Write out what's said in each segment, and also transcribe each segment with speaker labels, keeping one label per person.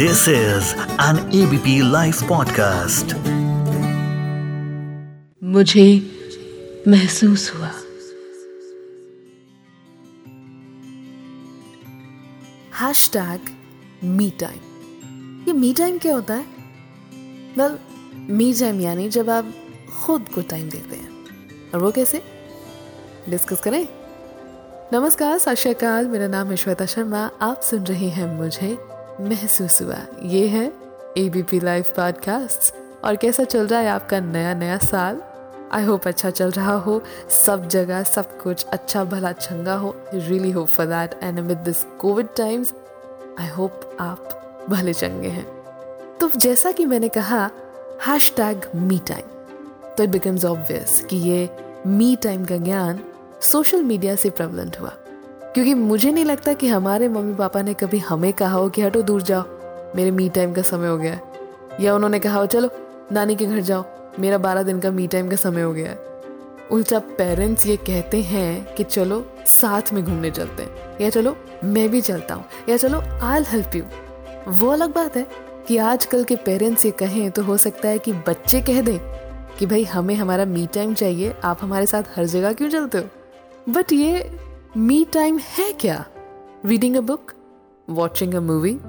Speaker 1: This is an ABP Life podcast.
Speaker 2: मुझे महसूस हुआ।
Speaker 3: हैश टैग मी टाइम ये मी टाइम क्या होता है? वेल मी टाइम यानी जब आप खुद को टाइम देते हैं। और वो कैसे? डिस्कस करें। नमस्कार सत श्रीकाल मेरा नाम है श्वेता शर्मा। आप सुन रहे हैं मुझे महसूस हुआ। ये है A B P live podcast और कैसा चल रहा है आपका नया नया साल? आई होप अच्छा चल रहा हो। सब जगह, सब कुछ अच्छा भला चंगा हो। Really hope for that and with this COVID times I hope आप भले चंगे हैं। तो जैसा कि मैंने कहा हैश टैग मी टाइम तो इट बिकम्स ऑब्वियस कि ये मी टाइम का ज्ञान सोशल मीडिया से प्रवलेंट हुआ। क्योंकि मुझे नहीं लगता कि हमारे मम्मी पापा ने कभी हमें कहा हो कि हटो, दूर जाओ। मेरे मी टाइम का समय हो गया है। या उन्होंने कहा हो, चलो, नानी के घर जाओ। मेरा बारह दिन का मी टाइम का समय हो गया है। उल्टा पेरेंट्स ये कहते हैं कि चलो, साथ में घूमने चलते हैं। या चलो, मैं भी चलता हूँ। या चलो आई हेल्प यू वो अलग बात है कि आजकल के पेरेंट्स ये कहें तो हो सकता है कि बच्चे कह दें कि भाई, हमें हमारा मी टाइम चाहिए। आप हमारे साथ हर जगह क्यों चलते हो? बट ये मी टाइम है क्या? Reading a book watching a movie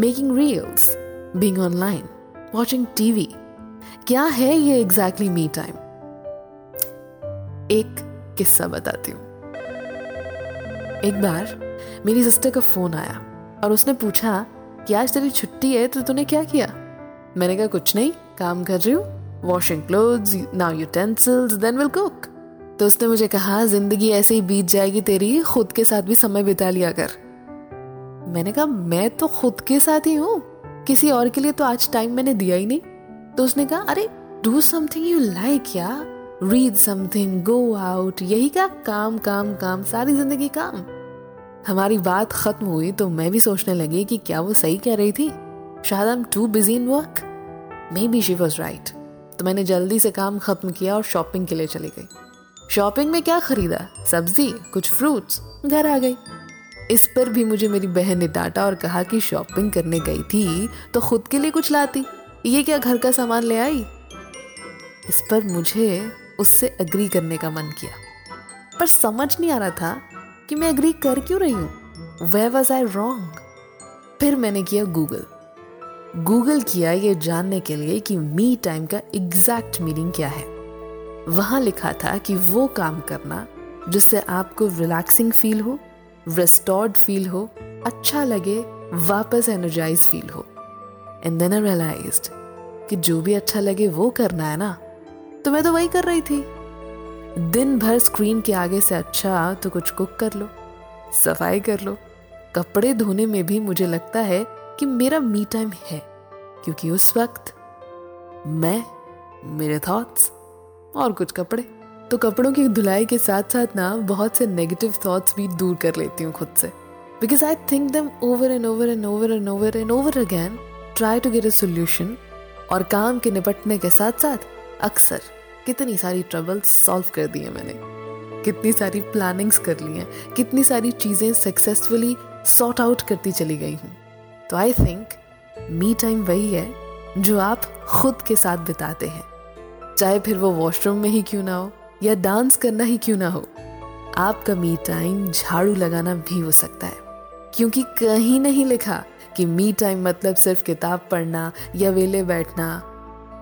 Speaker 3: making reels being online watching TV क्या है ये एग्जैक्टली मी टाइम एक किस्सा बताती हूँ। एक बार मेरी सिस्टर का फ़ोन आया और उसने पूछा कि, आज तेरी छुट्टी है तो तूने क्या किया? मैंने कहा, कुछ नहीं, काम कर रही हूँ washing clothes now utensils then will cook तो उसने मुझे कहा, ज़िंदगी ऐसे ही बीत जाएगी तेरी, खुद के साथ भी समय बिता लिया कर। मैंने कहा, मैं तो खुद के साथ ही हूँ। किसी और के लिए तो आज टाइम मैंने दिया ही नहीं। तो उसने कहा, अरे डू समथिंग यू लाइक या। रीड समथिंग गो आउट यही क्या काम काम काम, सारी ज़िंदगी काम। हमारी बात खत्म हुई तो मैं भी सोचने लगी कि क्या वो सही कह रही थी। शायद I am too busy in work maybe she was right तो मैंने जल्दी से काम खत्म किया और शॉपिंग के लिए चली गई। शॉपिंग में क्या खरीदा? सब्ज़ी, कुछ फ्रूट्स घर आ गई। इस पर भी मुझे मेरी बहन ने डांटा और कहा कि शॉपिंग करने गई थी तो खुद के लिए कुछ लाती। ये क्या घर का सामान ले आई? इस पर मुझे उससे अग्री करने का मन किया। पर समझ नहीं आ रहा था कि मैं अग्री कर क्यों रही हूँ। वे वॉज़ आई रॉन्ग फिर मैंने किया गूगल गूगल किया ये जानने के लिए कि मी टाइम का एग्जैक्ट मीनिंग क्या है। वहाँ लिखा था कि वो काम करना, जिससे आपको रिलैक्सिंग फील हो रेस्टोर्ड फील हो अच्छा लगे, वापस एनर्जाइज फील हो। एंड देन आई रियलाइज्ड कि जो भी अच्छा लगे वो करना है ना। तो मैं तो वही कर रही थी। दिन भर स्क्रीन के आगे से अच्छा तो कुछ कुक कर लो, सफ़ाई कर लो। कपड़े धोने में भी मुझे लगता है कि मेरा मी टाइम है, क्योंकि उस वक्त मैं, मेरे थॉट्स और कुछ कपड़े। तो कपड़ों की धुलाई के साथ साथ ना बहुत से नेगेटिव थॉट्स भी दूर कर लेती हूँ खुद से। Because I think them over and over and over and over and over again try to get a solution और काम के निपटने के साथ साथ अक्सर कितनी सारी ट्रबल सॉल्व कर दी है मैंने। कितनी सारी प्लानिंग्स कर ली हैं, कितनी सारी चीज़ें सक्सेसफुली सॉर्ट आउट करती चली गई हूँ। तो आई थिंक मी टाइम वही है जो आप खुद के साथ बिताते हैं। चाहे फिर वो वॉशरूम में ही क्यों ना हो, या डांस करना ही क्यों ना हो, आपका मी टाइम झाड़ू लगाना भी हो सकता है। क्योंकि कहीं नहीं लिखा कि मी टाइम मतलब सिर्फ़ किताब पढ़ना, या वेले बैठना।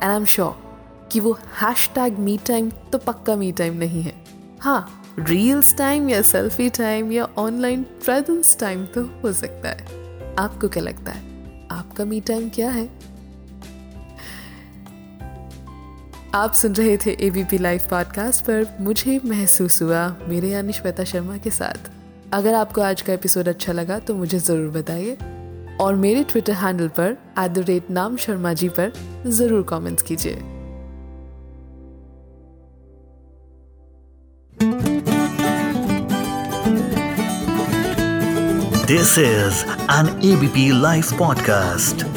Speaker 3: एंड आई एम श्योर कि वो हैश टैग मी टाइम तो पक्का मी टाइम नहीं है। हाँ रील्स टाइम या सेल्फी टाइम या ऑनलाइन प्रेजेंस टाइम तो हो सकता है। आपको क्या लगता है? आपका मी टाइम क्या है? आप सुन रहे थे एबीपी लाइव पॉडकास्ट पर मुझे महसूस हुआ, मेरे यानी श्वेता शर्मा के साथ। अगर आपको आज का एपिसोड अच्छा लगा तो मुझे ज़रूर बताइए। और मेरे ट्विटर हैंडल पर एट द रेट नाम शर्मा जी पर, ज़रूर कमेंट्स कीजिए।
Speaker 1: This is an ABP Life podcast.